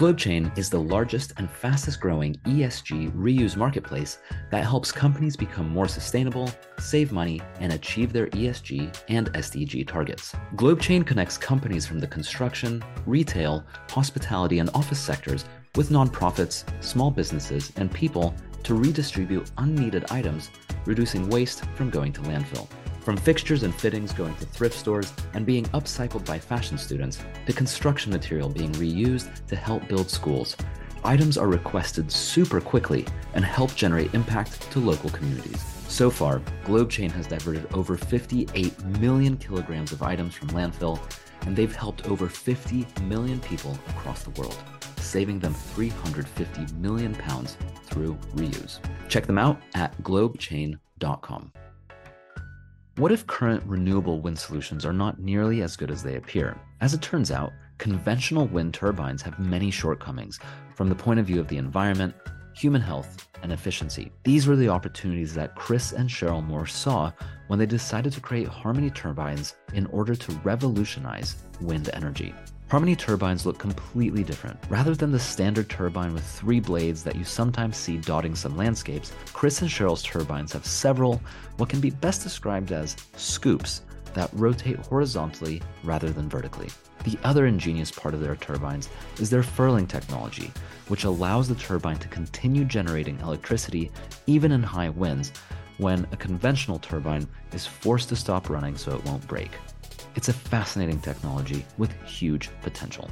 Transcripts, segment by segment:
GlobeChain is the largest and fastest growing ESG reuse marketplace that helps companies become more sustainable, save money, and achieve their ESG and SDG targets. GlobeChain connects companies from the construction, retail, hospitality, and office sectors with nonprofits, small businesses, and people to redistribute unneeded items, reducing waste from going to landfill. From fixtures and fittings going to thrift stores and being upcycled by fashion students, to construction material being reused to help build schools, items are requested super quickly and help generate impact to local communities. So far, GlobeChain has diverted over 58 million kilograms of items from landfill, and they've helped over 50 million people across the world, saving them 350 million pounds through reuse. Check them out at globechain.com. What if current renewable wind solutions are not nearly as good as they appear? As it turns out, conventional wind turbines have many shortcomings from the point of view of the environment, human health, and efficiency. These were the opportunities that Chris and Cheryl Moore saw when they decided to create Harmony turbines in order to revolutionize wind energy. Harmony turbines look completely different. Rather than the standard turbine with three blades that you sometimes see dotting some landscapes, Chris and Cheryl's turbines have several, what can be best described as scoops, that rotate horizontally rather than vertically. The other ingenious part of their turbines is their furling technology, which allows the turbine to continue generating electricity even in high winds when a conventional turbine is forced to stop running so it won't break. It's a fascinating technology with huge potential.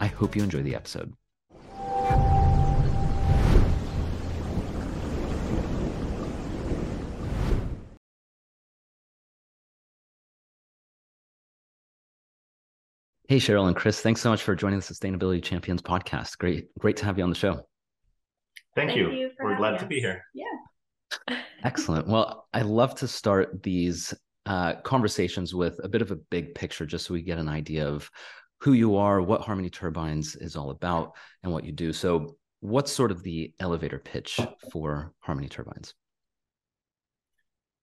I hope you enjoy the episode. Hey, Cheryl and Chris, thanks so much for joining the Sustainability Champions podcast. Great, great to have you on the show. Thank, Thank you. you We're glad us. to be here. Yeah. Excellent. Well, I love to start these uh, conversations with a bit of a big picture, just so we get an idea of who you are, what Harmony Turbines is all about, and what you do. So, what's sort of the elevator pitch for Harmony Turbines?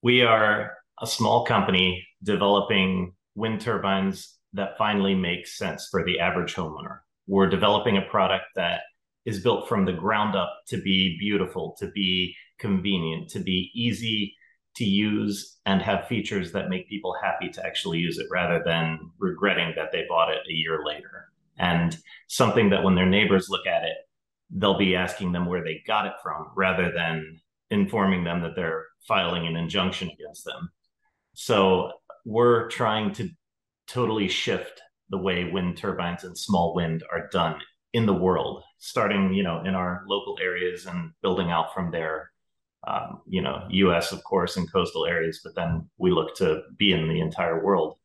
We are a small company developing wind turbines that finally make sense for the average homeowner. We're developing a product that is built from the ground up to be beautiful, to be convenient, to be easy to use and have features that make people happy to actually use it rather than regretting that they bought it a year later. And something that when their neighbors look at it, they'll be asking them where they got it from rather than informing them that they're filing an injunction against them. So we're trying to totally shift the way wind turbines and small wind are done in the world, starting, you know, in our local areas and building out from there um, you know, U.S. of course in coastal areas, but then we look to be in the entire world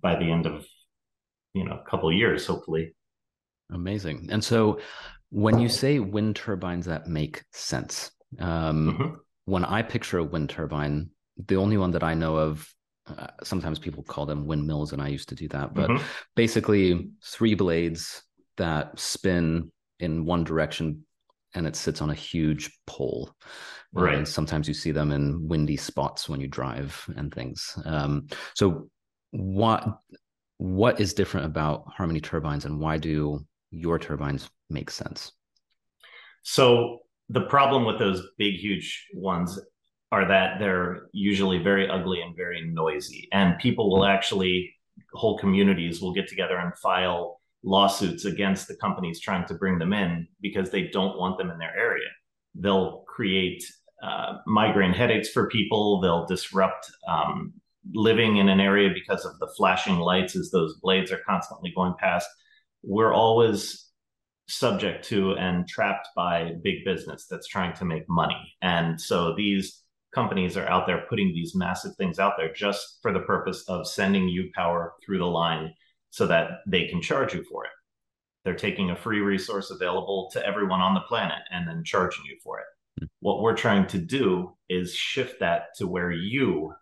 by the end of you know a couple years, hopefully. Amazing. And so, when you say wind turbines that make sense, um, mm-hmm. when I picture a wind turbine, the only one that I know of uh, sometimes people call them windmills and i used to do that but mm-hmm. basically three blades that spin in one direction and it sits on a huge pole Right. And sometimes you see them in windy spots when you drive and things. Um, so what what is different about Harmony turbines and why do your turbines make sense? So the problem with those big, huge ones are that they're usually very ugly and very noisy. And people will actually, whole communities will get together and file lawsuits against the companies trying to bring them in because they don't want them in their area. They'll create uh, migraine headaches for people. They'll disrupt um, living in an area because of the flashing lights as those blades are constantly going past. We're always subject to and trapped by big business that's trying to make money. And so these companies are out there putting these massive things out there just for the purpose of sending you power through the line so that they can charge you for it. They're taking a free resource available to everyone on the planet and then charging you for it. What we're trying to do is shift that to where you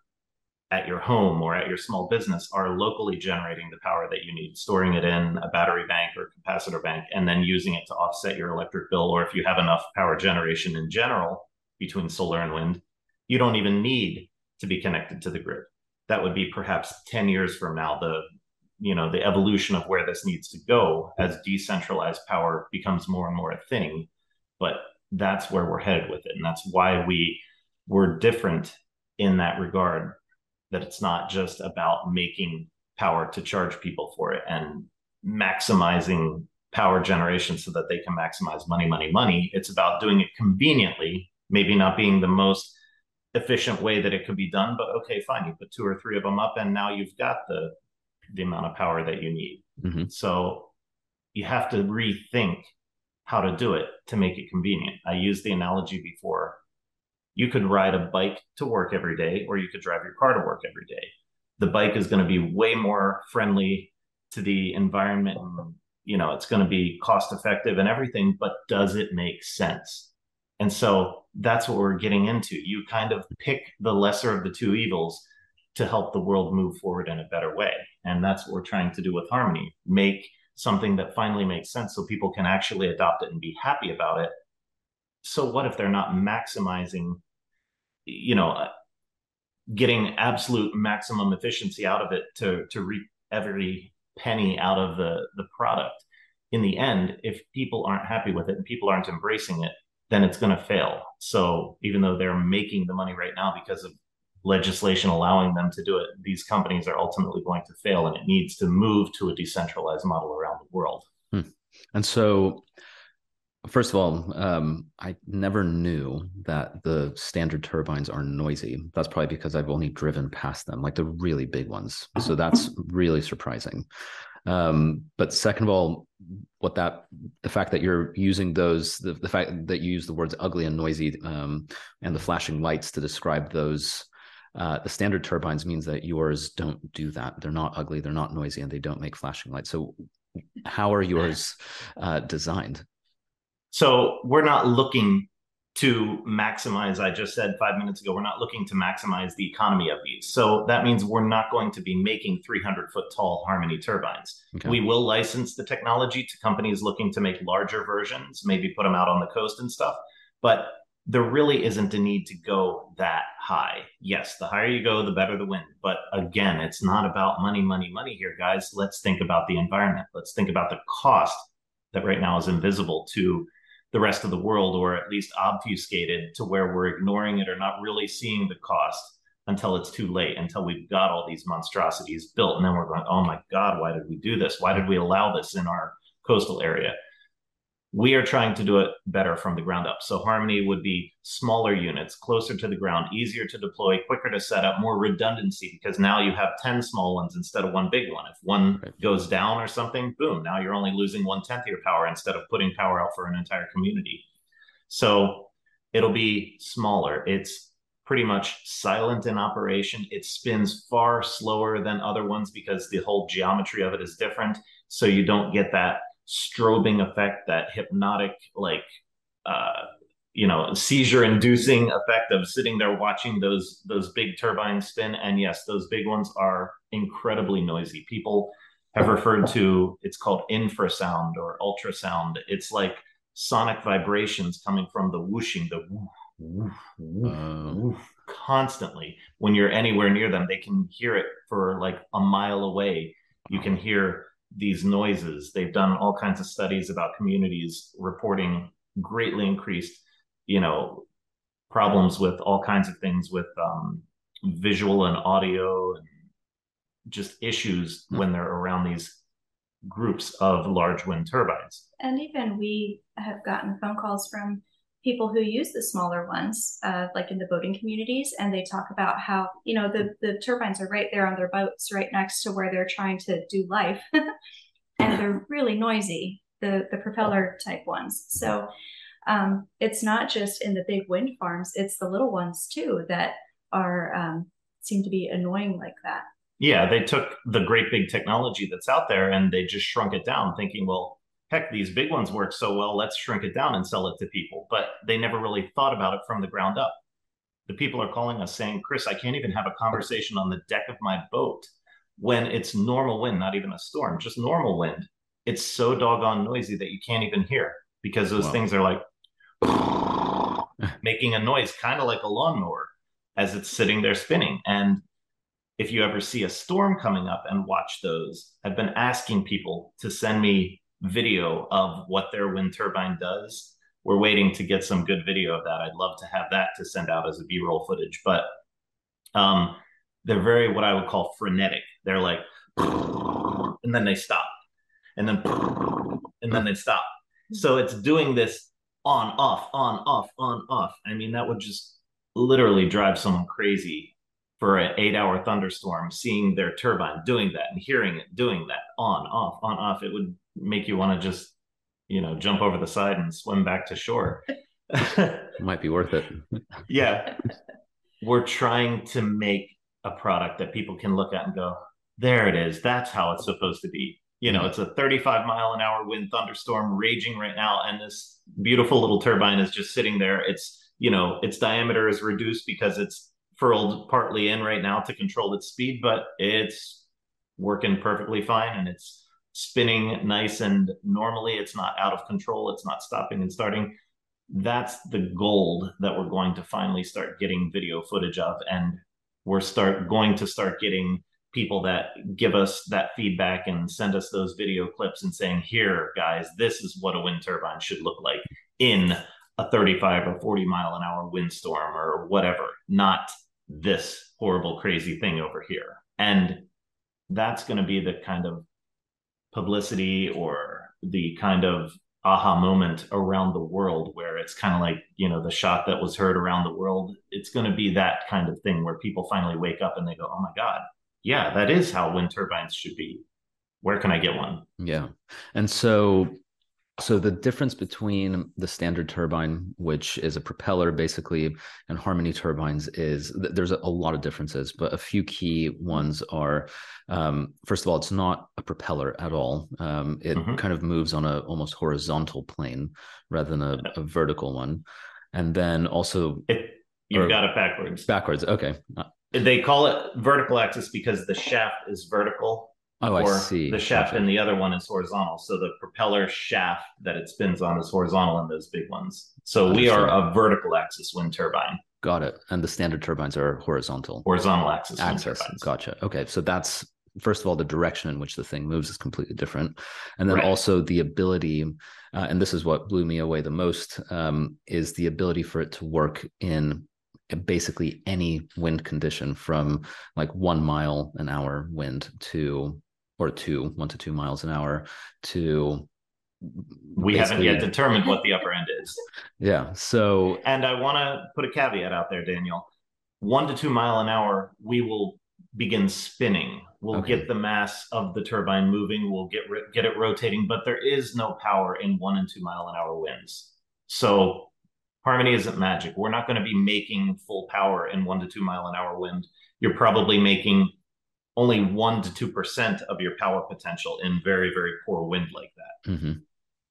at your home or at your small business are locally generating the power that you need, storing it in a battery bank or capacitor bank, and then using it to offset your electric bill. Or if you have enough power generation in general between solar and wind, you don't even need to be connected to the grid. That would be perhaps 10 years from now, the you know the evolution of where this needs to go as decentralized power becomes more and more a thing but that's where we're headed with it. And that's why we we're different in that regard that it's not just about making power to charge people for it and maximizing power generation so that they can maximize money money money. It's about doing it conveniently maybe not being the most efficient way that it could be done but okay fine you put two or three of them up and now you've got the the amount of power that you need. Mm-hmm. so you have to rethink how to do it to make it convenient. I used the analogy before. You could ride a bike to work every day or you could drive your car to work every day. The bike is going to be way more friendly to the environment and you know it's going to be cost effective and everything but does it make sense? And so that's what we're getting into. You kind of pick the lesser of the two evils to help the world move forward in a better way. And that's what we're trying to do with Harmony. Make something that finally makes sense so people can actually adopt it and be happy about it. So, what if they're not maximizing, you know, getting absolute maximum efficiency out of it to, to reap every penny out of the, the product? In the end, if people aren't happy with it and people aren't embracing it, then it's going to fail. So even though they're making the money right now because of legislation allowing them to do it, these companies are ultimately going to fail, and it needs to move to a decentralized model around the world. Hmm. And so, first of all, um, I never knew that the standard turbines are noisy. That's probably because I've only driven past them, like the really big ones. So that's really surprising. Um, but second of all, what that the fact that you're using those the, the fact that you use the words ugly and noisy um, and the flashing lights to describe those uh, the standard turbines means that yours don't do that. They're not ugly, they're not noisy, and they don't make flashing lights. So, how are yours uh, designed? So, we're not looking to maximize i just said five minutes ago we're not looking to maximize the economy of these so that means we're not going to be making 300 foot tall harmony turbines okay. we will license the technology to companies looking to make larger versions maybe put them out on the coast and stuff but there really isn't a need to go that high yes the higher you go the better the wind but again it's not about money money money here guys let's think about the environment let's think about the cost that right now is invisible to the rest of the world, or at least obfuscated to where we're ignoring it or not really seeing the cost until it's too late, until we've got all these monstrosities built. And then we're going, oh my God, why did we do this? Why did we allow this in our coastal area? We are trying to do it better from the ground up. So Harmony would be smaller units, closer to the ground, easier to deploy, quicker to set up, more redundancy because now you have 10 small ones instead of one big one. If one right. goes down or something, boom, now you're only losing one tenth of your power instead of putting power out for an entire community. So it'll be smaller. It's pretty much silent in operation. It spins far slower than other ones because the whole geometry of it is different. So you don't get that strobing effect, that hypnotic, like, uh, you know, seizure inducing effect of sitting there watching those those big turbines spin. And yes, those big ones are incredibly noisy. People have referred to it's called infrasound or ultrasound. It's like sonic vibrations coming from the whooshing, the woof, woof, woof, uh. woof, constantly. When you're anywhere near them, they can hear it for like a mile away. You can hear these noises. They've done all kinds of studies about communities reporting greatly increased, you know, problems with all kinds of things with um, visual and audio and just issues mm-hmm. when they're around these groups of large wind turbines. And even we have gotten phone calls from people who use the smaller ones, uh, like in the boating communities, and they talk about how you know the the turbines are right there on their boats, right next to where they're trying to do life, and they're really noisy. The the propeller type ones. So um, it's not just in the big wind farms; it's the little ones too that are um, seem to be annoying like that. Yeah, they took the great big technology that's out there and they just shrunk it down, thinking, well, heck, these big ones work so well, let's shrink it down and sell it to people. But they never really thought about it from the ground up. The people are calling us saying, Chris, I can't even have a conversation on the deck of my boat when it's normal wind, not even a storm, just normal wind. It's so doggone noisy that you can't even hear because those wow. things are like making a noise, kind of like a lawnmower as it's sitting there spinning. And if you ever see a storm coming up and watch those, I've been asking people to send me video of what their wind turbine does. We're waiting to get some good video of that. I'd love to have that to send out as a B-roll footage, but um, they're very what I would call frenetic. They're like, and then they stop, and then and then they stop. So it's doing this on off on off on off. I mean, that would just literally drive someone crazy for an eight hour thunderstorm, seeing their turbine doing that and hearing it doing that on, off, on, off, it would make you want to just, you know, jump over the side and swim back to shore. Might be worth it. yeah. We're trying to make a product that people can look at and go, there it is. That's how it's supposed to be. You know, mm. it's a 35 mile an hour wind thunderstorm raging right now. And this beautiful little turbine is just sitting there. It's, you know, its diameter is reduced because it's furled partly in right now to control its speed, but it's working perfectly fine and it's spinning nice and normally it's not out of control, it's not stopping and starting. That's the gold that we're going to finally start getting video footage of and we're start going to start getting people that give us that feedback and send us those video clips and saying here guys this is what a wind turbine should look like in a 35 or 40 mile an hour windstorm or whatever not this horrible, crazy thing over here. And that's going to be the kind of publicity or the kind of aha moment around the world where it's kind of like, you know, the shot that was heard around the world. It's going to be that kind of thing where people finally wake up and they go, oh my God, yeah, that is how wind turbines should be. Where can I get one? Yeah. And so so the difference between the standard turbine which is a propeller basically and harmony turbines is there's a lot of differences but a few key ones are um, first of all it's not a propeller at all. Um, it mm-hmm. kind of moves on a almost horizontal plane rather than a, a vertical one. And then also it, you've got it backwards. Backwards okay. They call it vertical axis because the shaft is vertical Oh, I see. The shaft gotcha. and the other one is horizontal. So the propeller shaft that it spins on is horizontal in those big ones. So we are a vertical axis wind turbine. Got it. And the standard turbines are horizontal. Horizontal axis. Axis. Gotcha. Okay. So that's first of all the direction in which the thing moves is completely different, and then right. also the ability, uh, and this is what blew me away the most, um, is the ability for it to work in basically any wind condition from like one mile an hour wind to or two, one to two miles an hour to we haven't yet determined what the upper end is. Yeah. So and I want to put a caveat out there, Daniel. One to two mile an hour, we will begin spinning. We'll okay. get the mass of the turbine moving. We'll get get it rotating, but there is no power in one and two mile an hour winds. So harmony isn't magic. We're not going to be making full power in one to two mile an hour wind. You're probably making only one to two percent of your power potential in very very poor wind like that. Mm-hmm.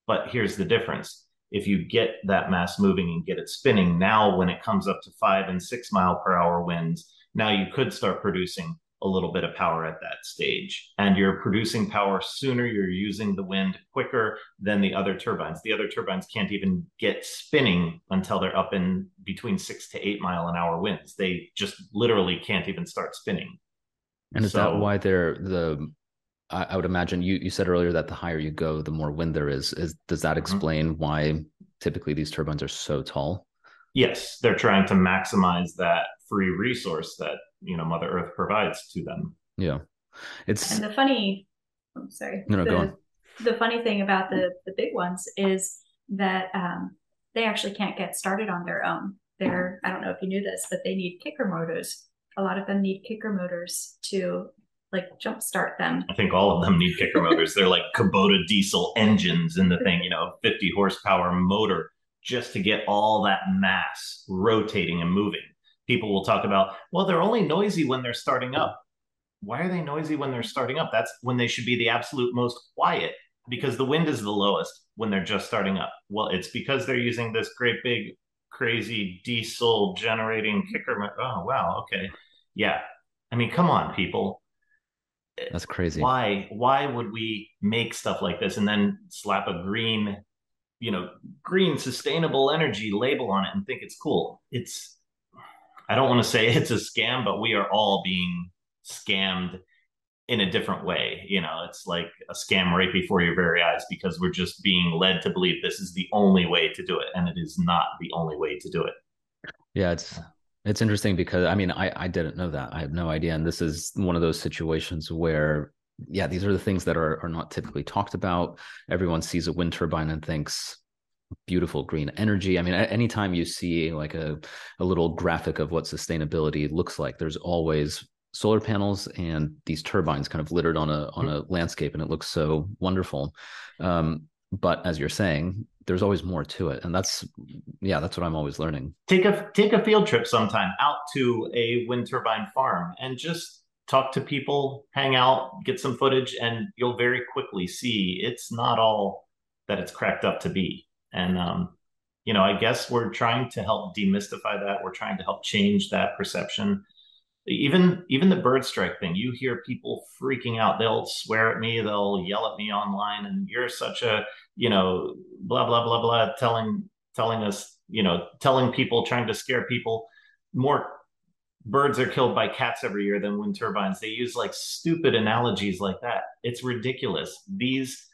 But here's the difference: if you get that mass moving and get it spinning, now when it comes up to five and six mile per hour winds, now you could start producing a little bit of power at that stage. And you're producing power sooner, you're using the wind quicker than the other turbines. The other turbines can't even get spinning until they're up in between six to eight mile an hour winds. They just literally can't even start spinning. And is so, that why they're the? I, I, would imagine you you said earlier that the higher you go, the more wind there is. Is does that mm-hmm. explain mm-hmm. why typically these turbines are so tall? Yes, they're trying to maximize that free resource that you know Mother Earth provides to them. Yeah, it's and the funny. I'm sorry. No, no, the, go on. The funny thing about the the big ones is that um, they actually can't get started on their own. They're I don't know if you knew this, but they need kicker motors a lot of them need kicker motors to like jumpstart them. I think all of them need kicker motors. They're like Kubota diesel engines in the thing, you know, 50 horsepower motor just to get all that mass rotating and moving. People will talk about, well, they're only noisy when they're starting up. Why are they noisy when they're starting up? That's when they should be the absolute most quiet because the wind is the lowest when they're just starting up. Well, it's because they're using this great big crazy diesel generating kicker. Oh, wow. Okay. Yeah. I mean, come on, people. That's crazy. Why? Why would we make stuff like this and then slap a green, you know, green sustainable energy label on it and think it's cool? It's. I don't want to say it's a scam, but we are all being scammed in a different way. You know, it's like a scam right before your very eyes because we're just being led to believe this is the only way to do it. And it is not the only way to do it. Yeah, it's it's interesting because I mean I I didn't know that. I have no idea. And this is one of those situations where yeah, these are the things that are are not typically talked about. Everyone sees a wind turbine and thinks beautiful green energy. I mean, anytime you see like a, a little graphic of what sustainability looks like, there's always solar panels and these turbines kind of littered on a on a landscape, and it looks so wonderful. Um, but as you're saying, there's always more to it, and that's yeah, that's what I'm always learning. Take a take a field trip sometime out to a wind turbine farm and just talk to people, hang out, get some footage, and you'll very quickly see it's not all that it's cracked up to be. And um, you know, I guess we're trying to help demystify that. We're trying to help change that perception. Even even the bird strike thing, you hear people freaking out. They'll swear at me, they'll yell at me online, and you're such a you know blah blah blah blah, telling telling us you know telling people trying to scare people more birds are killed by cats every year than wind turbines. They use like stupid analogies like that. It's ridiculous. These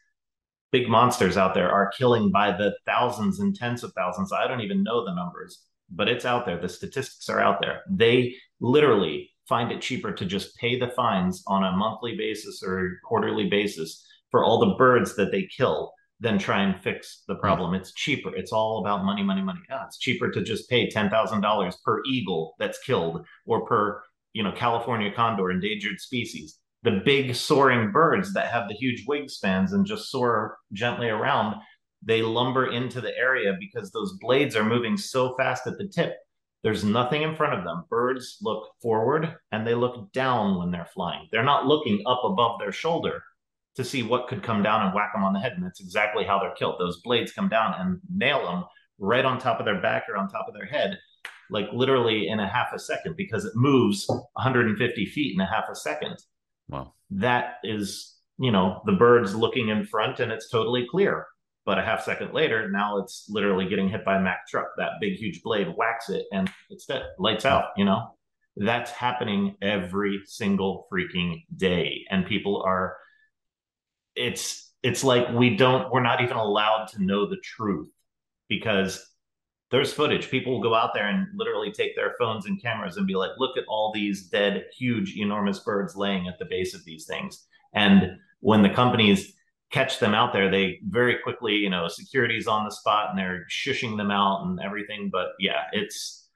big monsters out there are killing by the thousands and tens of thousands. I don't even know the numbers, but it's out there. The statistics are out there. They literally find it cheaper to just pay the fines on a monthly basis or quarterly basis for all the birds that they kill than try and fix the hmm. problem. It's cheaper. It's all about money, money, money. Yeah, it's cheaper to just pay ten thousand dollars per eagle that's killed or per you know California condor, endangered species the big soaring birds that have the huge wingspans and just soar gently around, they lumber into the area because those blades are moving so fast at the tip. There's nothing in front of them. Birds look forward and they look down when they're flying. They're not looking up above their shoulder to see what could come down and whack them on the head. And that's exactly how they're killed. Those blades come down and nail them right on top of their back or on top of their head, like literally in a half a second because it moves 150 feet in a half a second. Wow. That is, you know, the bird's looking in front and it's totally clear. But a half second later, now it's literally getting hit by a Mack truck. That big, huge blade whacks it and it's dead, lights out, you know? That's happening every single freaking day. And people are, it's, it's like we don't, we're not even allowed to know the truth because there's footage. People will go out there and literally take their phones and cameras and be like, look at all these dead, huge, enormous birds laying at the base of these things. And when the companies catch them out there, they very quickly, you know, security's on the spot and they're shushing them out and everything. But yeah, it's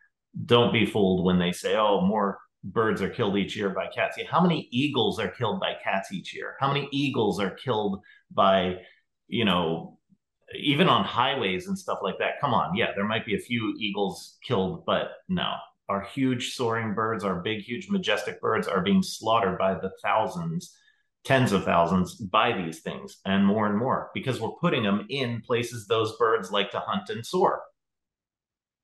don't be fooled when they say, oh, more birds are killed each year by cats. Yeah, how many eagles are killed by cats each year? How many eagles are killed by, you know, even on highways and stuff like that. Come on, yeah, there might be a few eagles killed, but no, our huge soaring birds, our big, huge, majestic birds are being slaughtered by the thousands, tens of thousands by these things, and more and more because we're putting them in places those birds like to hunt and soar.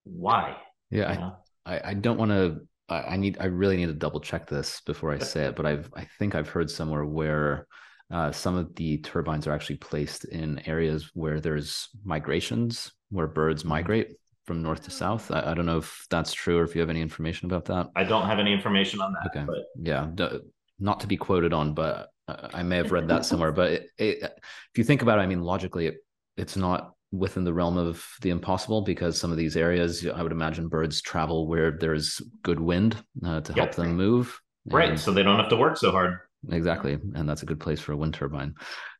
Why? Yeah, I, I, I don't want to. I need. I really need to double check this before I say it, but I've. I think I've heard somewhere where uh, some of the turbines are actually placed in areas where there's migrations, where birds mm-hmm. migrate from north to south. I, I, don't know if that's true or if you have any information about that. I don't have any information on that. Okay. But... Yeah. D- not to be quoted on, but uh, I may have read that somewhere. But it, it, if you think about it, I mean, logically, it, it's not within the realm of the impossible because some of these areas, I would imagine birds travel where there's good wind uh, to help them move. Right. And... So they don't have to work so hard exactly and that's a good place for a wind turbine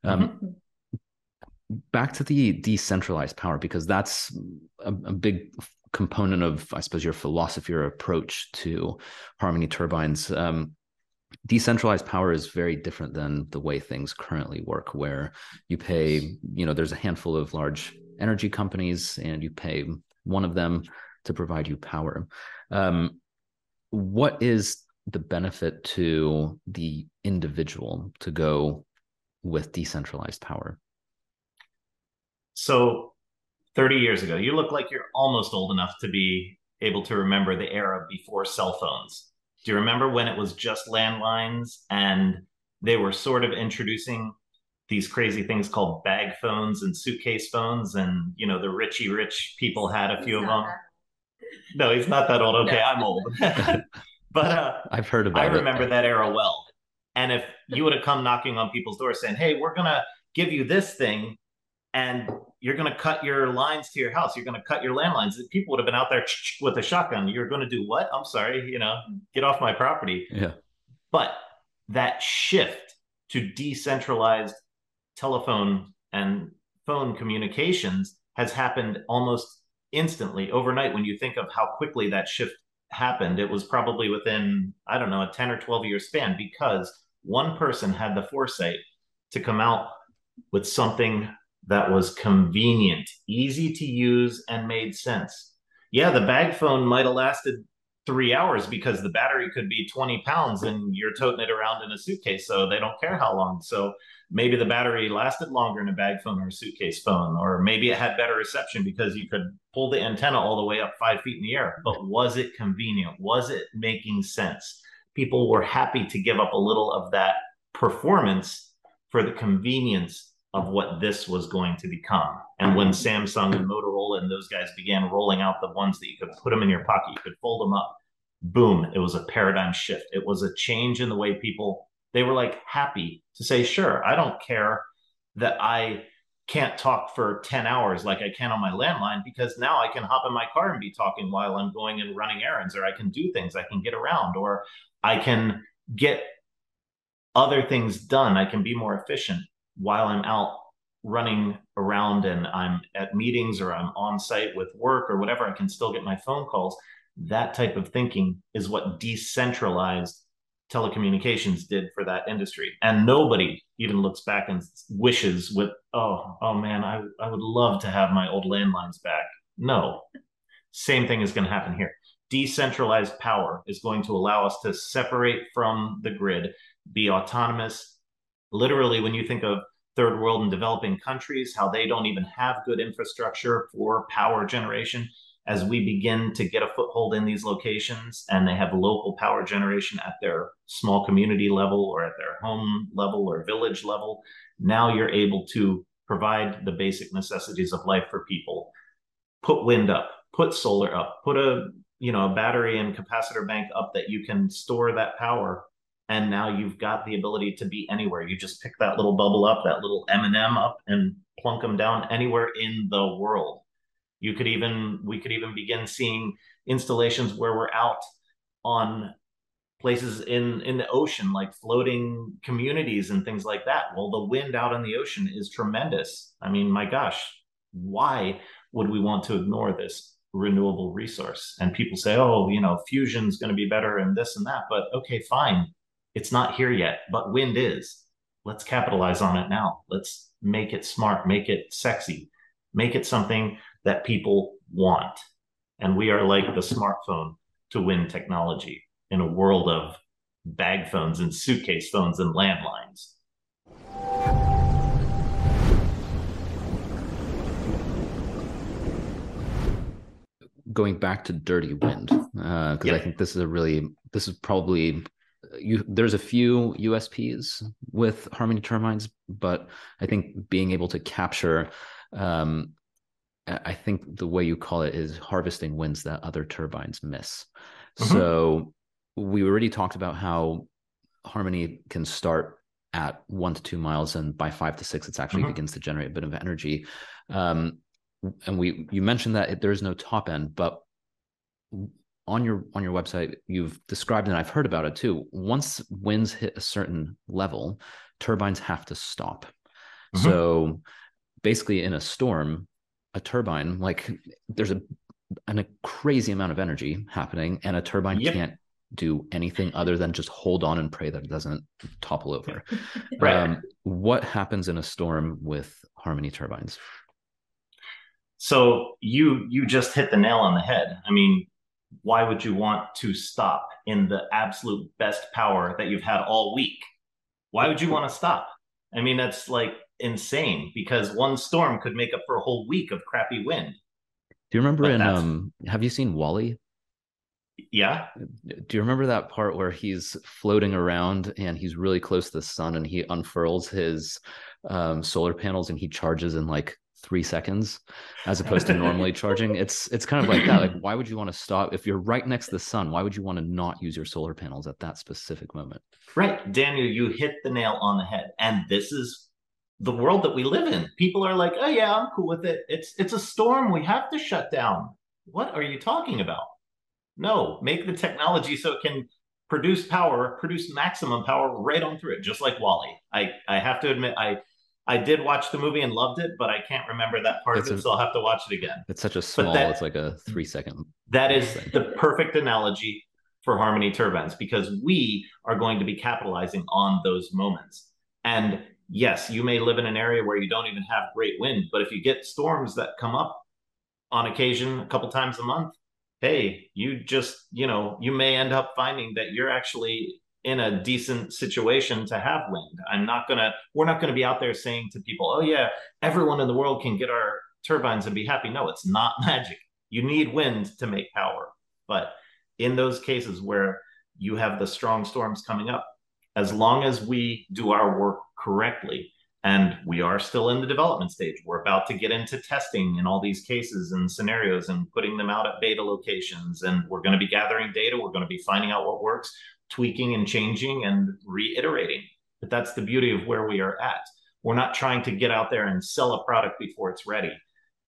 um, mm-hmm. back to the decentralized power because that's a, a, big component of i suppose your philosophy or approach to harmony turbines um, decentralized power is very different than the way things currently work where you pay you know there's a handful of large energy companies and you pay one of them to provide you power um, what is the benefit to the individual to go with decentralized power? So, 30 years ago, you look like you're almost old enough to be able to remember the era before cell phones. Do you remember when it was just landlines and they were sort of introducing these crazy things called bag phones and suitcase phones and you know the richy rich people had a few of them. That. No, he's not that old. Okay, no. I'm old. but uh, I've heard about I it. remember that era well. And if you would have come knocking on people's doors saying, "Hey, we're gonna give you this thing," and you're gonna cut your lines to your house, you're gonna cut your landlines, people would have been out there with a shotgun. You're gonna do what? I'm sorry, you know, get off my property. Yeah. But that shift to decentralized telephone and phone communications has happened almost instantly overnight when you think of how quickly that shift happened it was probably within i don't know a 10 or 12 year span because one person had the foresight to come out with something that was convenient easy to use and made sense yeah the bag phone might have lasted three hours because the battery could be 20 pounds and you're toting it around in a suitcase so they don't care how long so maybe the battery lasted longer in a bag phone or a suitcase phone, or maybe it had better reception because you could pull the antenna all the way up five feet in the air. But was it convenient? Was it making sense? People were happy to give up a little of that performance for the convenience of what this was going to become. And when mm-hmm. Samsung and Motorola and those guys began rolling out the ones that you could put them in your pocket, you could fold them up, boom, it was a paradigm shift. It was a change in the way people they were like happy to say, sure, I don't care that I can't talk for 10 hours like I can on my landline because now I can hop in my car and be talking while I'm going and running errands, or I can do things, I can get around, or I can get other things done. I can be more efficient while I'm out running around and I'm at meetings or I'm on site with work or whatever. I can still get my phone calls. That type of thinking is what decentralized telecommunications did for that industry. And nobody even looks back and wishes with, oh, oh man, I, I would love to have my old landlines back. No. Same thing is going to happen here. Decentralized power is going to allow us to separate from the grid, be autonomous. Literally, when you think of third world and developing countries, how they don't even have good infrastructure for power generation, as we begin to get a foothold in these locations and they have local power generation at their small community level or at their home level or village level, now you're able to provide the basic necessities of life for people. Put wind up, put solar up, put a you know a battery and capacitor bank up that you can store that power and now you've got the ability to be anywhere. You just pick that little bubble up that little m&m up and plunk them down anywhere in the world. You could even we could even begin seeing installations where we're out on places in in the ocean like floating communities and things like that. Well the wind out in the ocean is tremendous. I mean my gosh why would we want to ignore this renewable resource? And people say oh you know fusion's going to be better and this and that but okay fine it's not here yet but wind is let's capitalize on it now let's make it smart make it sexy make it something that people want. And we are like the smartphone to wind technology in a world of bag phones and suitcase phones and landlines. Going back to dirty wind, because uh, yep. I think this is a really, this is probably you there's a few USPs with Harmony turbines, but I think being able to capture um, I think the way you call it is harvesting winds that other turbines miss. Mm-hmm. So we already talked about how Harmony can start at one to two miles, and by five to six, it actually mm-hmm. begins to generate a bit of energy. Um, and we you mentioned that it, there is no top end, but on your on your website you've described and I've heard about it too. Once winds hit a certain level, turbines have to stop. Mm-hmm. So basically, in a storm, a turbine, like there's a an, a crazy amount of energy happening, and a turbine yep. can't do anything other than just hold on and pray that it doesn't topple over. right. Um, what happens in a storm with Harmony turbines? So you you just hit the nail on the head. I mean, why would you want to stop in the absolute best power that you've had all week? Why would you want to stop? I mean, that's like insane because one storm could make up for a whole week of crappy wind. Do you remember but in um have you seen WALL-E? Yeah. Do you remember that part where he's floating around and he's really close to the sun and he unfurls his um, solar panels and he charges in like three seconds as opposed to normally charging. It's it's kind of like that. Like, why would you want to stop if you're right next to the sun? Why would you want to not use your solar panels at that specific moment? Right, Daniel, you hit the nail on the head, and this is the world that we live in. People are like, "Oh yeah, I'm cool with it. It's it's a storm. We have to shut down." What are you talking about? No, make the technology so it can produce power, produce maximum power right on through it, just like WALL-E i i have to admit, I I did watch the movie and loved it, but I can't remember that part it's of it, a, so I'll have to watch it again. It's such a small, that, it's like a three second. That is thing. the perfect analogy for Harmony turbines because we are going to be capitalizing on those moments. And yes, you may live in an area where you don't even have great wind, but if you get storms that come up on occasion a couple times a month, hey, you just, you know, you may end up finding that you're actually in a decent situation to have wind. I'm not gonna, we're not gonna be out there saying to people, oh yeah, everyone in the world can get our turbines and be happy. No, it's not magic. You need wind to make power. But in those cases where you have the strong storms coming up, as long as we do our work correctly, and we are still in the development stage. We're about to get into testing in all these cases and scenarios and putting them out at beta locations. And we're going to be gathering data. We're going to be finding out what works tweaking and changing and reiterating. But that's the beauty of where we are at. We're not trying to get out there and sell a product before it's ready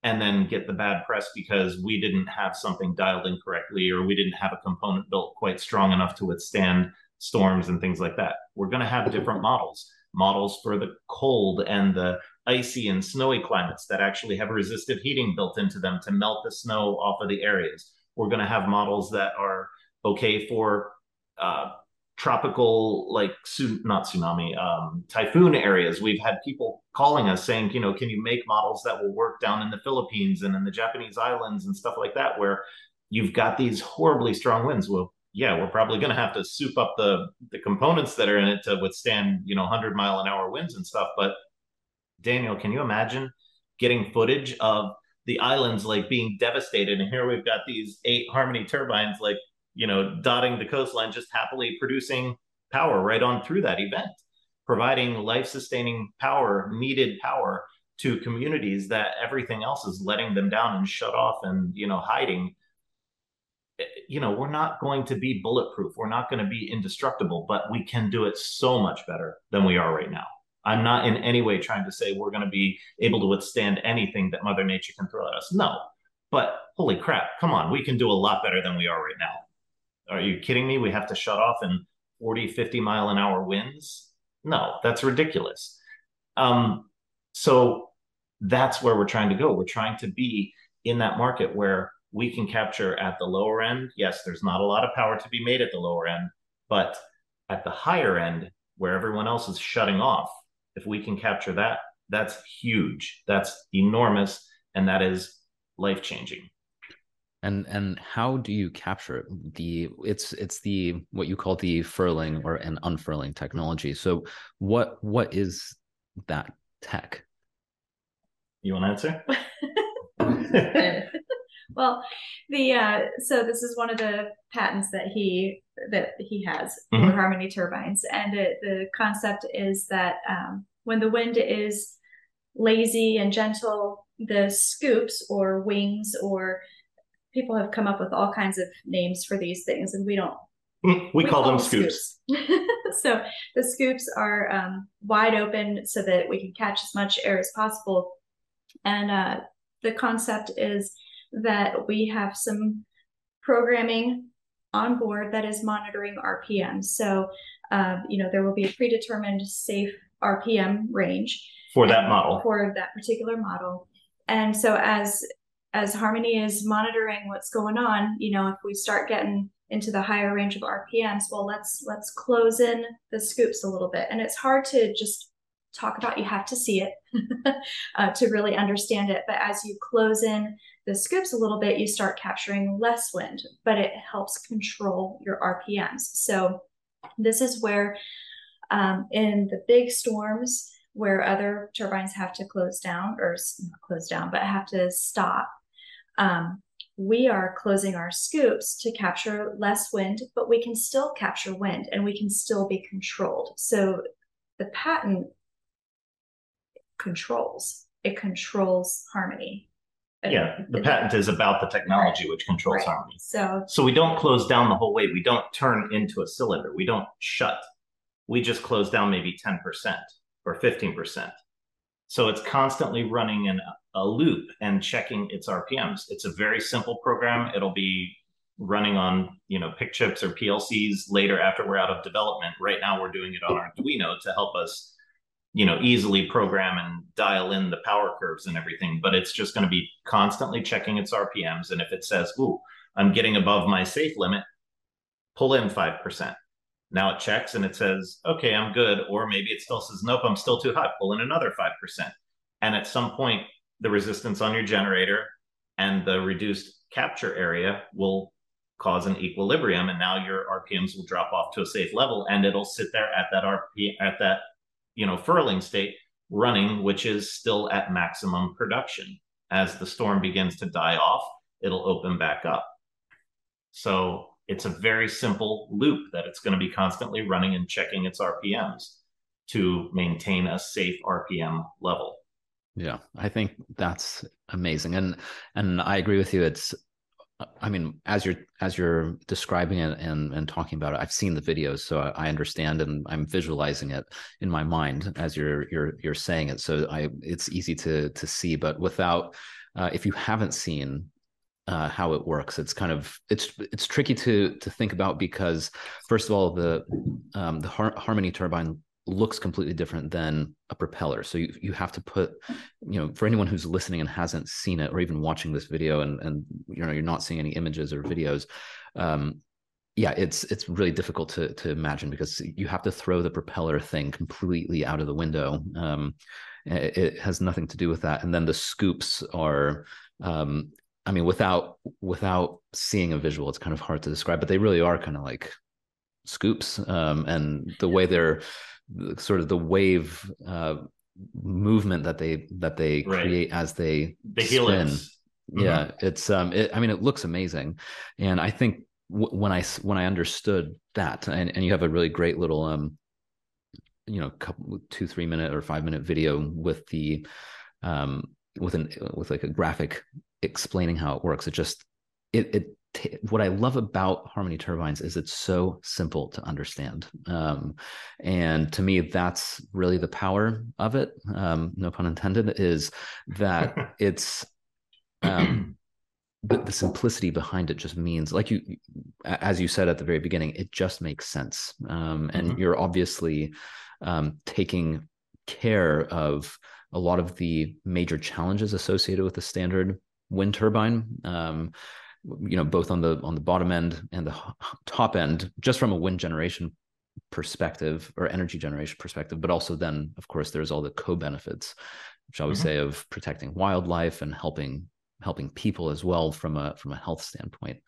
and then get the bad press because we didn't have something dialed in correctly or we didn't have a component built quite strong enough to withstand storms and things like that. We're going to have different models, models for the cold and the icy and snowy climates that actually have resistive heating built into them to melt the snow off of the areas. We're going to have models that are okay for uh, tropical like not tsunami um, typhoon areas. We've had people calling us saying you know can you make models that will work down in the philippines and in the japanese islands and stuff like that where you've got these horribly strong winds? Well yeah we're probably going to have to soup up the the components that are in it to withstand you know 100 mile an hour winds and stuff but daniel can you imagine getting footage of the islands like being devastated? And here we've got these eight harmony turbines like you know, dotting the coastline, just happily producing power right on through that event, providing life sustaining power, needed power to communities that everything else is letting them down and shut off and, you know, hiding. Eh, you know, we're not going to be bulletproof. We're not going to be indestructible, but we can do it so much better than we are right now. I'm not in any way trying to say we're going to be able to withstand anything that Mother Nature can throw at us. No. But holy crap, come on, we can do a lot better than we are right now are you kidding me? We have to shut off in 40, 50 mile an hour winds? No, that's ridiculous. Um, so that's where we're trying to go. We're trying to be in that market where we can capture at the lower end. Yes, there's not a lot of power to be made at the lower end, but at the higher end, where everyone else is shutting off, if we can capture that, that's huge. That's enormous. And that is life changing and and how do you capture it the it's it's the what you call the furling or an unfurling technology. So what what is that tech? You want to answer? Well the uh so this is one of the patents that he that he has mm-hmm. for harmony turbines. And it, the concept is that um, when the wind is lazy and gentle the scoops or wings or people have come up with all kinds of names for these things, and we don't. We, we call, call, them scoops. scoops. so the scoops are um, wide open so that we can catch as much air as possible. And uh, the concept is that we have some programming on board that is monitoring RPM. So, uh, you know, there will be a predetermined safe RPM range for that model, for that particular model. And so, as as Harmony is monitoring what's going on, you know, if we start getting into the higher range of RPMs, well, let's let's close in the scoops a little bit. And it's hard to just talk about. You have to see it uh, to really understand it. But as you close in the scoops a little bit, you start capturing less wind, but it helps control your RPMs. So this is where um, in the big storms where other turbines have to close down or not close down, but have to stop um, we are closing our scoops to capture less wind, but we can still capture wind and we can still be controlled. So the patent controls it controls harmony. Yeah, the patent is about the technology which controls Right. harmony. So So we don't close down the whole way. We don't turn into a cylinder. We don't shut. We just close down maybe 10% or 15%. So it's constantly running in a loop and checking its RPMs. It's a very simple program. It'll be running on, you know, PIC chips or PLCs later after we're out of development. Right now we're doing it on Arduino to help us, you know, easily program and dial in the power curves and everything. But it's just going to be constantly checking its RPMs. And if it says, ooh, I'm getting above my safe limit, pull in 5%. Now it checks and it says, okay, I'm good. Or maybe it still says, nope, I'm still too high, pull in another 5%. And at some point, the resistance on your generator and the reduced capture area will cause an equilibrium. And now your RPMs will drop off to a safe level and it'll sit there at that RP at that, you know, furling state running, which is still at maximum production. As the storm begins to die off, it'll open back up. So it's a very simple loop that it's going to be constantly running and checking its RPMs to maintain a safe RPM level. Yeah, I think that's amazing, and and I agree with you. It's, I mean, as you're as you're describing it and and talking about it, I've seen the videos, so I, understand and I'm visualizing it in my mind as you're you're you're saying it. So I, it's easy to to see, but without, uh, if you haven't seen uh, how it works. It's kind of it's it's tricky to to think about because first of all, the um, the har- Harmony turbine looks completely different than a propeller. So you you have to put, you know, for anyone who's listening and hasn't seen it or even watching this video and and you know you're not seeing any images or videos. Um, yeah, it's it's really difficult to to imagine because you have to throw the propeller thing completely out of the window. Um, it, it has nothing to do with that, and then the scoops are um, I mean, without without seeing a visual, it's kind of hard to describe, but they really are kind of like scoops, um, and the way they're sort of the wave uh, movement that they that they Right. create as they The spin. Mhm. Yeah, it's um, it, I mean, it looks amazing, and I think w- I when I understood that, and and you have a really great little um, you know, couple two three minute or five minute video with the um with an with like a graphic explaining how it works. It just it it t- what I love about Harmony turbines is it's so simple to understand, um, and to me that's really the power of it. Um, no pun intended. Is that it's um, the, the simplicity behind it just means like you as you said at the very beginning it just makes sense um, and Mhm. you're obviously um, taking care of a lot of the major challenges associated with the standard wind turbine um, you know both on the on the bottom end and the top end just from a wind generation perspective or energy generation perspective but also then of course there's all the co-benefits shall we Mhm. say of protecting wildlife and helping helping people as well from a from a health standpoint.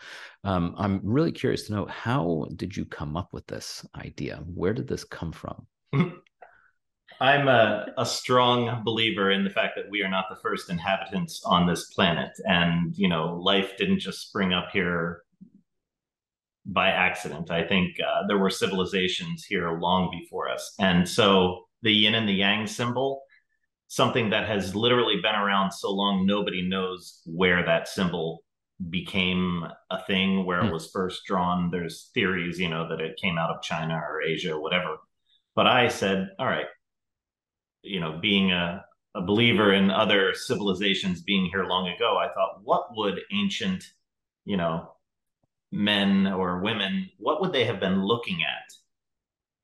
Um, i'm really curious to know how did you come up with this idea? Where did this come from I'm a, a strong believer in the fact that we are not the first inhabitants on this planet. And, you know, life didn't just spring up here by accident. I think uh, there were civilizations here long before us. And so the yin and the yang symbol, something that has literally been around so long, nobody knows where that symbol became a thing, where it Hmm. was first drawn. There's theories, you know, that it came out of China or Asia or whatever. But I said, all right, you know, being a, a believer in other civilizations being here long ago, I thought, what would ancient, you know, men or women, what would they have been looking at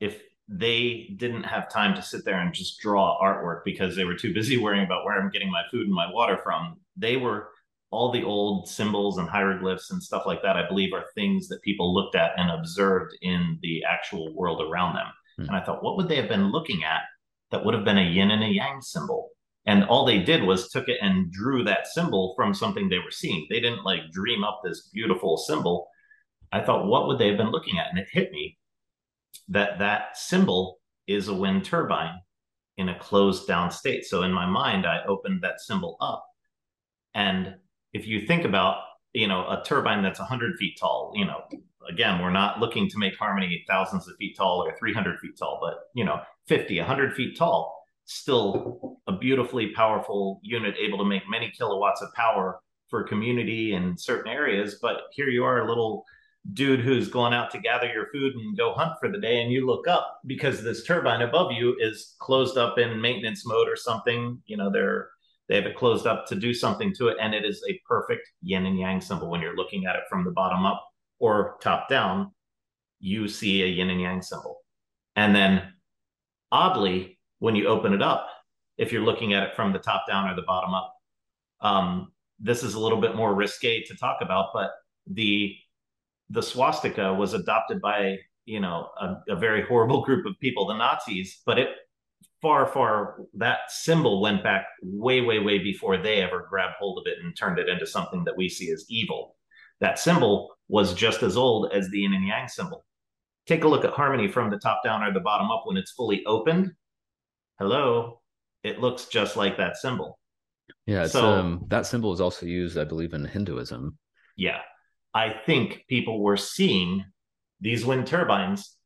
if they didn't have time to sit there and just draw artwork because they were too busy worrying about where I'm getting my food and my water from? They were all the old symbols and hieroglyphs and stuff like that, I believe, are things that people looked at and observed in the actual world around them. Hmm. And I thought, what would they have been looking at that would have been a yin and a yang symbol? And all they did was took it and drew that symbol from something they were seeing. They didn't like dream up this beautiful symbol. I thought, what would they have been looking at? And it hit me that that symbol is a wind turbine in a closed down state. So in my mind, I opened that symbol up. And if you think about, you know, a turbine that's 100 feet tall, you know, again, we're not looking to make harmony thousands of feet tall or 300 feet tall, but, you know, 50, 100 feet tall, still a beautifully powerful unit able to make many kilowatts of power for community in certain areas. But here you are, a little dude who's going out to gather your food and go hunt for the day, and you look up because this turbine above you is closed up in maintenance mode or something. You know, they're they have it closed up to do something to it, and it is a perfect yin and yang symbol when you're looking at it from the bottom up or top down. You see a yin and yang symbol, and then oddly, when you open it up, if you're looking at it from the top down or the bottom up, um, this is a little bit more risque to talk about, but the the swastika was adopted by you know a, a, very horrible group of people, the Nazis, but it far far that symbol went back way way way before they ever grabbed hold of it and turned it into something that we see as evil. That symbol was just as old as the yin and yang symbol. Take a look at harmony from the top down or the bottom up when it's fully opened. Hello, it looks just like that symbol. Yeah, so um, that symbol is also used, I believe, in Hinduism. Yeah, I think people were seeing these wind turbines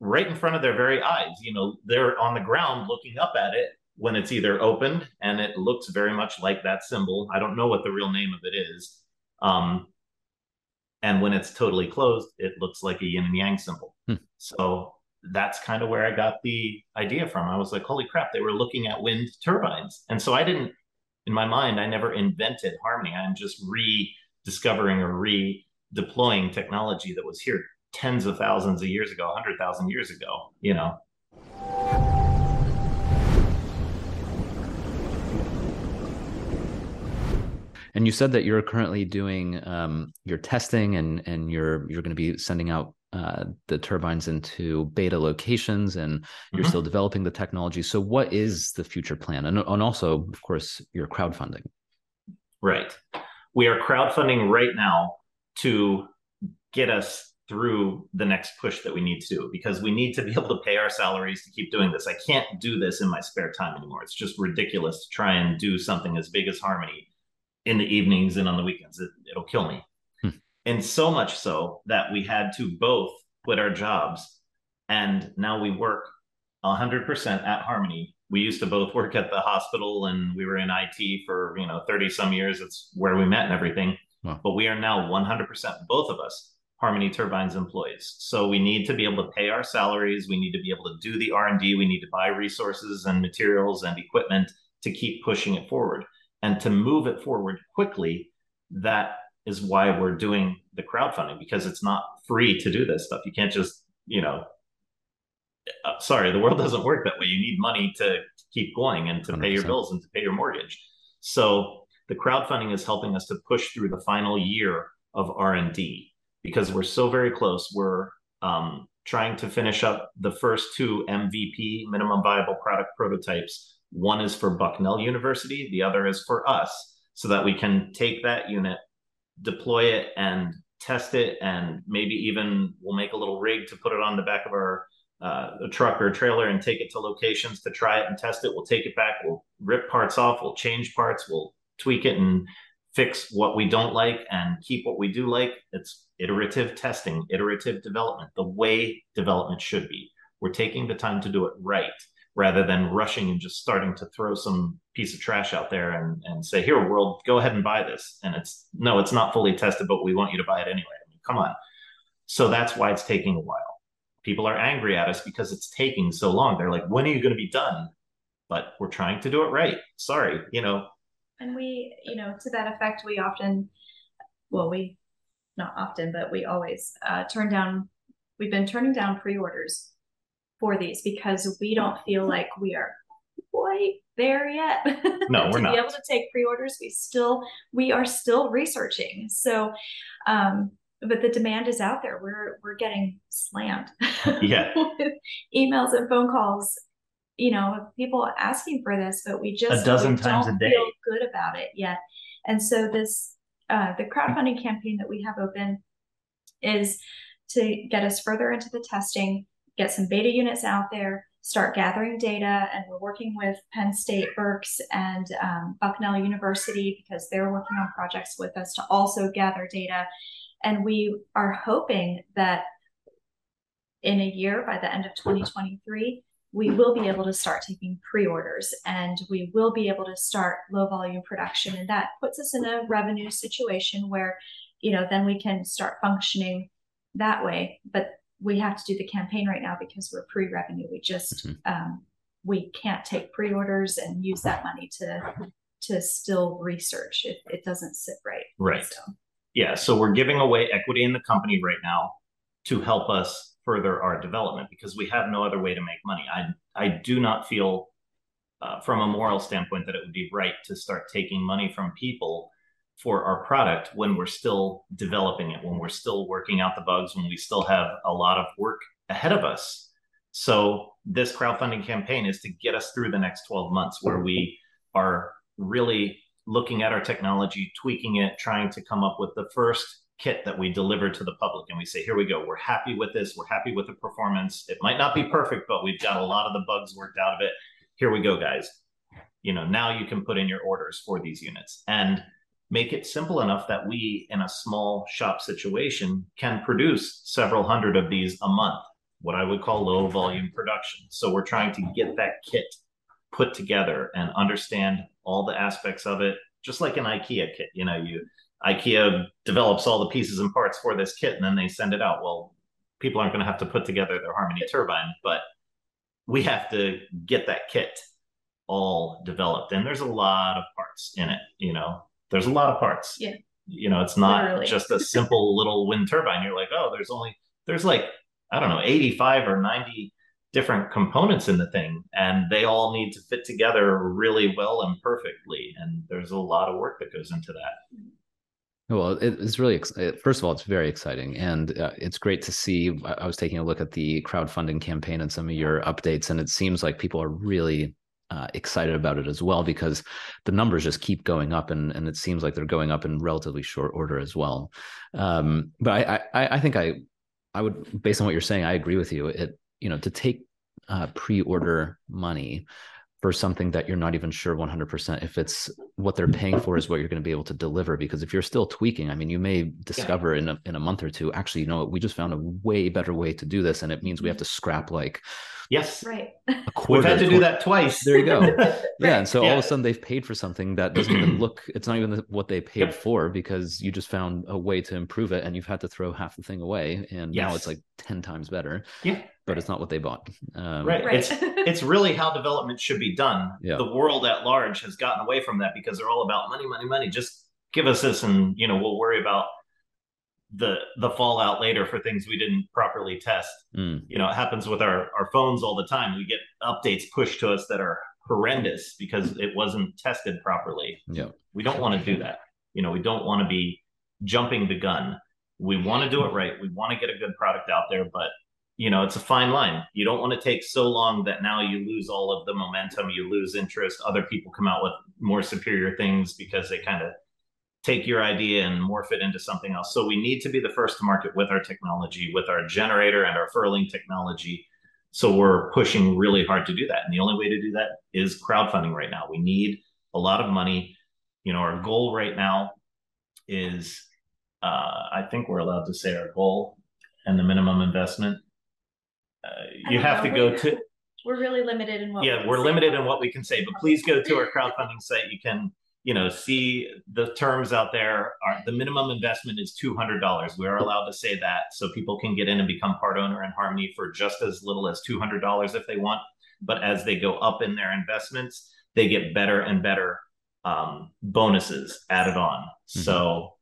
right in front of their very eyes. You know, they're on the ground looking up at it when it's either opened and it looks very much like that symbol. I don't know what the real name of it is. Um, and when it's totally closed, it looks like a yin and yang symbol. Hmm. So that's kind of where I got the idea from. I was like, holy crap, they were looking at wind turbines. And so I didn't, in my mind, I never invented Harmony. I'm just rediscovering or redeploying technology that was here tens of thousands of years ago, 100,000 years ago, you know. And you said that you're currently doing um, your testing and and you're you're going to be sending out uh, the turbines into beta locations and you're mm-hmm. still developing the technology. So, what is the future plan? And, and also, of course, your crowdfunding. Right. We are crowdfunding right now to get us through the next push that we need to do because we need to be able to pay our salaries to keep doing this. I can't do this in my spare time anymore. It's just ridiculous to try and do something as big as Harmony in the evenings and on the weekends. It, will kill me. Hmm. And so much so that we had to both quit our jobs. And now we work 100% at Harmony. We used to both work at the hospital and we were in IT for, you know, 30 some years. It's where we met and everything. Wow. But we are now 100%, both of us, Harmony Turbines employees. So we need to be able to pay our salaries. We need to be able to do the R&D. We need to buy resources and materials and equipment to keep pushing it forward. And to move it forward quickly, that is why we're doing the crowdfunding because it's not free to do this stuff. You can't just, you know, uh, sorry, the world doesn't work that way. You need money to keep going and to 100%. pay your bills and to pay your mortgage. So the crowdfunding is helping us to push through the final year of R&D because we're so very close. We're um, trying to finish up the first two MVP minimum viable product prototypes. One is for Bucknell University, the other is for us, so that we can take that unit, deploy it and test it and maybe even we'll make a little rig to put it on the back of our uh, a truck or a trailer and take it to locations to try it and test it. We'll take it back. We'll rip parts off. We'll change parts. We'll tweak it and fix what we don't like and keep what we do like. It's iterative testing, iterative development, the way development should be. We're taking the time to do it right rather than rushing and just starting to throw some piece of trash out there and, and say, here, world, go ahead and buy this. And it's no, it's not fully tested, but we want you to buy it anyway. I mean, come on. So that's why it's taking a while. People are angry at us because it's taking so long. They're like, when are you going to be done? But we're trying to do it right. Sorry, you know. And we, you know, to that effect, we often, well, we not often, but we always uh, turn down, we've been turning down pre orders for these because we don't feel like we are quite there yet. No, we're to not. be able to take pre-orders, we still we are still researching. So, um, but the demand is out there. We're we're getting slammed. Yeah. with emails and phone calls. You know, people asking for this, but we just a dozen times a day feel good about it yet. And so this uh, the crowdfunding campaign that we have open is to get us further into the testing get some beta units out there, start gathering data. And we're working with Penn State, Berks, and um, Bucknell University because they're working on projects with us to also gather data. And we are hoping that in a year, by the end of 2023, we will be able to start taking pre-orders and we will be able to start low volume production and that puts us in a revenue situation where you know then we can start functioning that way but we have to do the campaign right now because we're pre-revenue we just mm-hmm. um, we can't take pre-orders and use that money to to still research if it doesn't sit right right so. yeah so we're giving away equity in the company right now to help us further our development because we have no other way to make money. I I do not feel uh, from a moral standpoint that it would be right to start taking money from people for our product when we're still developing it, when we're still working out the bugs, when we still have a lot of work ahead of us. So this crowdfunding campaign is to get us through the next 12 months where we are really looking at our technology, tweaking it, trying to come up with the first kit that we deliver to the public. And we say here we go. We're happy with this. We're happy with the performance. It might not be perfect but we've got a lot of the bugs worked out of it. Here we go guys. You know now you can put in your orders for these units. And make it simple enough that we in a small shop situation can produce several hundred of these a month what i would call low volume production so we're trying to get that kit put together and understand all the aspects of it just like an ikea kit you know you IKEA develops all the pieces and parts for this kit and then they send it out. Well, people aren't going to have to put together their Harmony turbine, but we have to get that kit all developed. And there's a lot of parts in it, you know. There's a lot of parts. Yeah. You know, it's not Literally. just a simple little wind turbine. You're like, oh, there's only there's like, I don't know, 85 or 90 different components in the thing and they all need to fit together really well and perfectly and there's a lot of work that goes into that well, it's really first of all, it's very exciting, and uh, it's great to see. I was taking a look at the crowdfunding campaign and some of your updates, and it seems like people are really uh, excited about it as well because the numbers just keep going up, and and it seems like they're going up in relatively short order as well. Um, but I, I I think I I would based on what you're saying, I agree with you. It you know to take uh, pre-order money for something that you're not even sure 100% if it's what they're paying for is what you're going to be able to deliver because if you're still tweaking i mean you may discover in a, in a month or two actually you know we just found a way better way to do this and it means we have to scrap like Yes. Right. A quarter. We've had to do that twice. There you go. right. Yeah. And so yeah. all of a sudden they've paid for something that doesn't even look, it's not even what they paid yep. for because you just found a way to improve it and you've had to throw half the thing away. And yes. now it's like 10 times better. Yeah. But it's not what they bought. Um, right. right. It's, it's really how development should be done. Yeah. The world at large has gotten away from that because they're all about money, money, money. Just give us this and, you know, we'll worry about the the fallout later for things we didn't properly test. Mm. You know, it happens with our our phones all the time. We get updates pushed to us that are horrendous because it wasn't tested properly. Yeah. We don't want to do that. You know, we don't want to be jumping the gun. We want to do it right. We want to get a good product out there, but you know, it's a fine line. You don't want to take so long that now you lose all of the momentum, you lose interest. Other people come out with more superior things because they kind of take your idea and morph it into something else. So we need to be the first to market with our technology, with our generator and our furling technology. So we're pushing really hard to do that. And the only way to do that is crowdfunding right now. We need a lot of money. You know, our goal right now is uh, I think we're allowed to say our goal and the minimum investment. Uh, you have know. to go to. We're really limited in what. Yeah, we are limited in what we can say, but please go to our crowdfunding site. You can you know, see the terms out there are the minimum investment is $200. We are allowed to say that so people can get in and become part owner in Harmony for just as little as $200 if they want. But as they go up in their investments, they get better and better um, bonuses added on. Mm-hmm. So,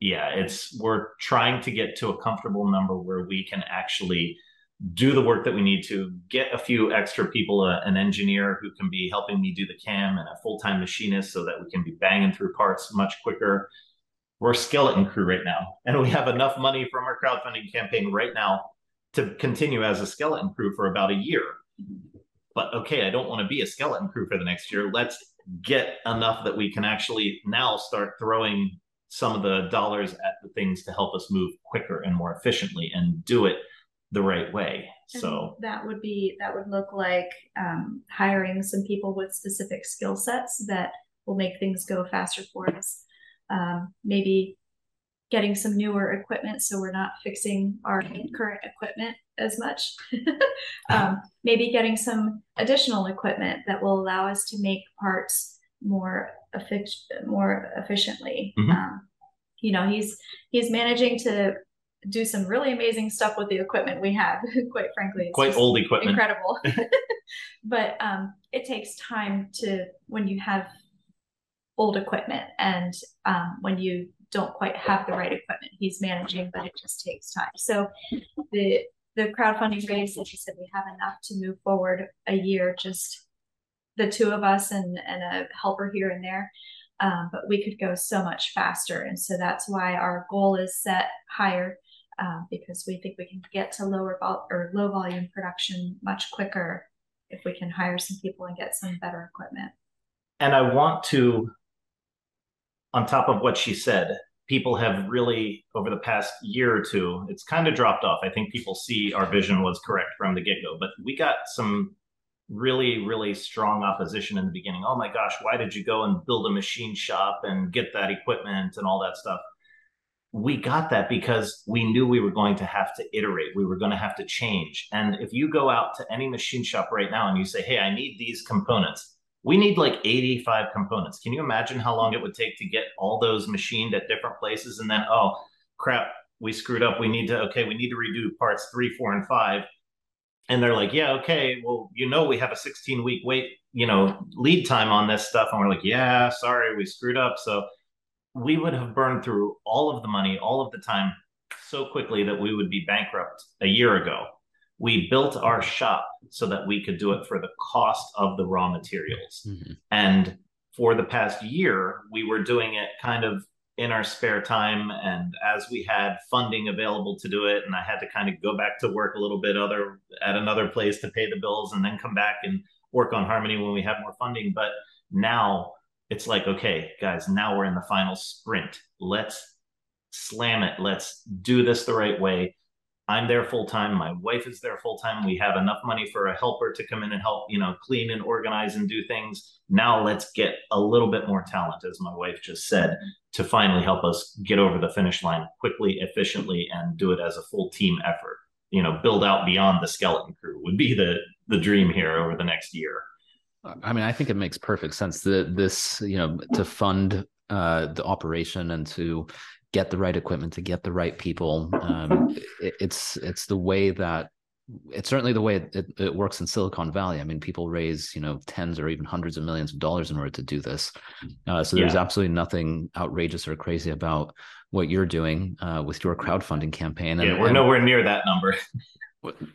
yeah, it's we're trying to get to a comfortable number where we can actually do the work that we need to get a few extra people uh, an engineer who can be helping me do the cam and a full-time machinist so that we can be banging through parts much quicker. We're a skeleton crew right now and we have enough money from our crowdfunding campaign right now to continue as a skeleton crew for about a year. But okay i don't want to be a skeleton crew for the next year. Let's get enough that we can actually now start throwing some of the dollars at the things to help us move quicker and more efficiently and do it the right way. And so that would be that would look like um, hiring some people with specific skill sets that will make things go faster for us. Um, maybe getting some newer equipment so we're not fixing our current equipment as much. um, maybe getting some additional equipment that will allow us to make parts more efficient, more efficiently. Mhm. Um, you know, he's he's managing to do some really amazing stuff with the equipment we have. Quite frankly, it's Quite old equipment. incredible. but um, it takes time to when you have old equipment and um, when you don't quite have the right equipment he's managing but it just takes time so the the crowdfunding raise like you said we have enough to move forward a year just the two of us and and a helper here and there um, but we could go so much faster and so that's why our goal is set higher um, because we think we can get to lower vol- or low volume production much quicker if we can hire some people and get some better equipment And I want to, on top of what she said, people have really, over the past year or two, it's kind of dropped off. I think people see our vision was correct from the get go, but we got some really, really strong opposition in the beginning. Oh my gosh, why did you go and build a machine shop and get that equipment and all that stuff? We got that because we knew we were going to have to iterate. We were going to have to change. And if you go out to any machine shop right now and you say, hey, I need these components, we need like 85 components. Can you imagine how long it would take to get all those machined at different places? And then, oh, crap, we screwed up. We need to, okay, we need to redo parts three, four, and five. And they're like, yeah, okay, well, you know, we have a 16 week wait, you know, lead time on this stuff. And we're like, yeah, sorry, we screwed up. So we would have burned through all of the money, all of the time so quickly that we would be bankrupt a year ago we built our shop so that we could do it for the cost of the raw materials. Mhm. And for the past year, we were doing it kind of in our spare time and as we had funding available to do it and I had to kind of go back to work a little bit other at another place to pay the bills and then come back and work on Harmony when we have more funding but now it's like okay guys now we're in the final sprint let's slam it let's do this the right way I'm there full time. My wife is there full time. We have enough money for a helper to come in and help, you know, clean and organize and do things. Now let's get a little bit more talent, as my wife just said, to finally help us get over the finish line quickly, efficiently, and do it as a full team effort. You know, build out beyond the skeleton crew would be the the dream here over the next year. I mean, I think it makes perfect sense that this, you know, to fund uh, the operation and to get the right equipment, to get the right people. Um, it, it's it's the way that it's certainly the way it, it, works in Silicon Valley. I mean, people raise you know tens or even hundreds of millions of dollars in order to do this. Uh, so there's Yeah. absolutely nothing outrageous or crazy about what you're doing uh, with your crowdfunding campaign. yeah, we're nowhere near that number.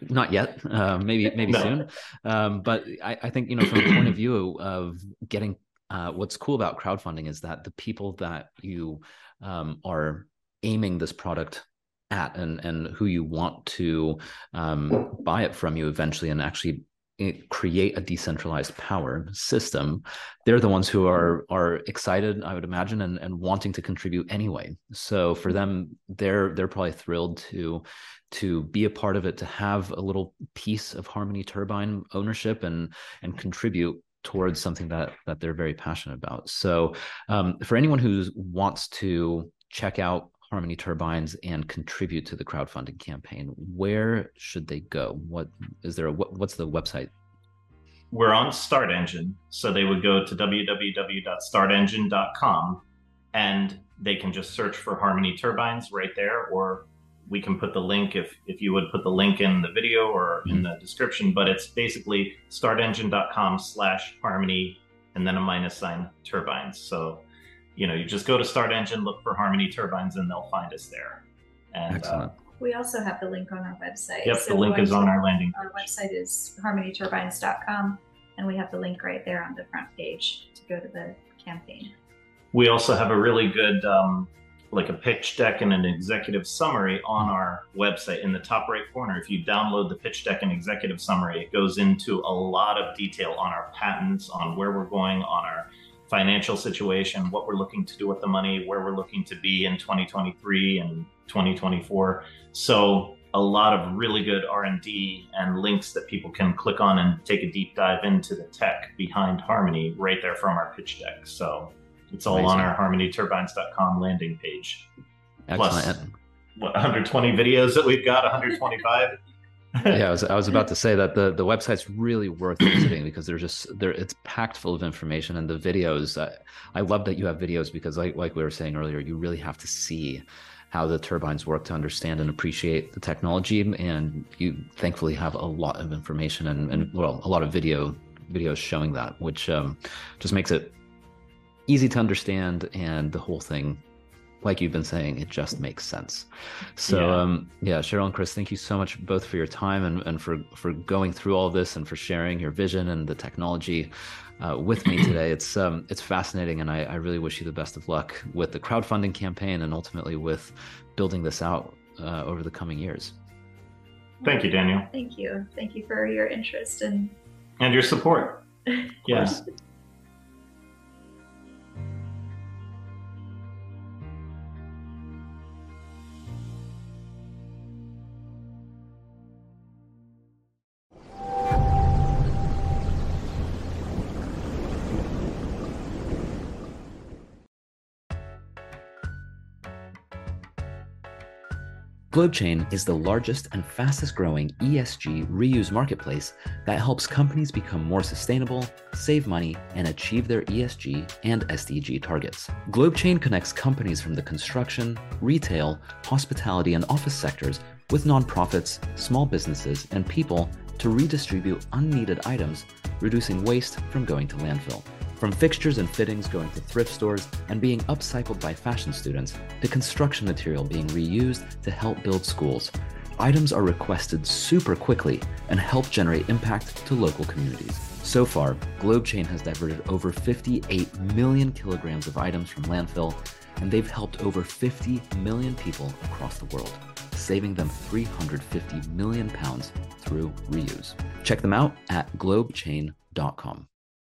not yet. Uh, maybe maybe No. soon. Um, but I, I think you know from the point of view of getting uh, what's cool about crowdfunding is that the people that you um, are aiming this product at and and who you want to um, buy it from you eventually and actually create a decentralized power system they're the ones who are are excited i would imagine and, and wanting to contribute anyway. So for them they're they're probably thrilled to to be a part of it to have a little piece of harmony turbine ownership and and contribute towards something that that they're very passionate about. So um, for anyone who wants to check out harmony turbines and contribute to the crowdfunding campaign where should they go what is there a what, what's the website we're on Start Engine, so they would go to www.startengine.com and they can just search for Harmony Turbines right there, or we can put the link if if you would put the link in the video or in mm-hmm. the description. But it's basically startengine.com slash harmony and then a minus sign turbines. So you know, you just go to Start Engine, look for Harmony Turbines, and they'll find us there. And uh, excellent We also have the link on our website. yep, So the link is on our landing. page. Our website is harmonyturbines.com, and we have the link right there on the front page to go to the campaign. We also have a really good, um, like a pitch deck and an executive summary on our website in the top right corner. If you download the pitch deck and executive summary, it goes into a lot of detail on our patents, on where we're going, on our financial situation, what we're looking to do with the money, where we're looking to be in 2023 and 2024. So a lot of really good R&D and links that people can click on and take a deep dive into the tech behind Harmony right there from our pitch deck. So it's all on our harmonyturbines.com landing page. Plus, what, 120 videos that we've got, 125. Yeah, I was, I was about to say that the, the website's really worth visiting because they're just there. It's packed full of information, and the videos. I, I love that you have videos because, like like we were saying earlier, you really have to see how the turbines work to understand and appreciate the technology. And you thankfully have a lot of information and, and well, a lot of video videos showing that, which um, just makes it easy to understand and the whole thing like you've been saying, it just makes sense. So yeah. um yeah, Cheryl and Chris, thank you so much both for your time and, and for for going through all this and for sharing your vision and the technology uh, with me today. It's um it's fascinating and I, I really wish you the best of luck with the crowdfunding campaign and ultimately with building this out uh, over the coming years. Thank you, Daniel. Thank you. Thank you for your interest and and your support. yes. GlobeChain is the largest and fastest growing ESG reuse marketplace that helps companies become more sustainable, save money, and achieve their ESG and SDG targets. GlobeChain connects companies from the construction, retail, hospitality, and office sectors with nonprofits, small businesses, and people to redistribute unneeded items, reducing waste from going to landfill. From fixtures and fittings going to thrift stores and being upcycled by fashion students to construction material being reused to help build schools, items are requested super quickly and help generate impact to local communities. So far, GlobeChain has diverted over 58 million kilograms of items from landfill, and they've helped over 50 million people across the world, saving them 350 million pounds through reuse. Check them out at globechain.com.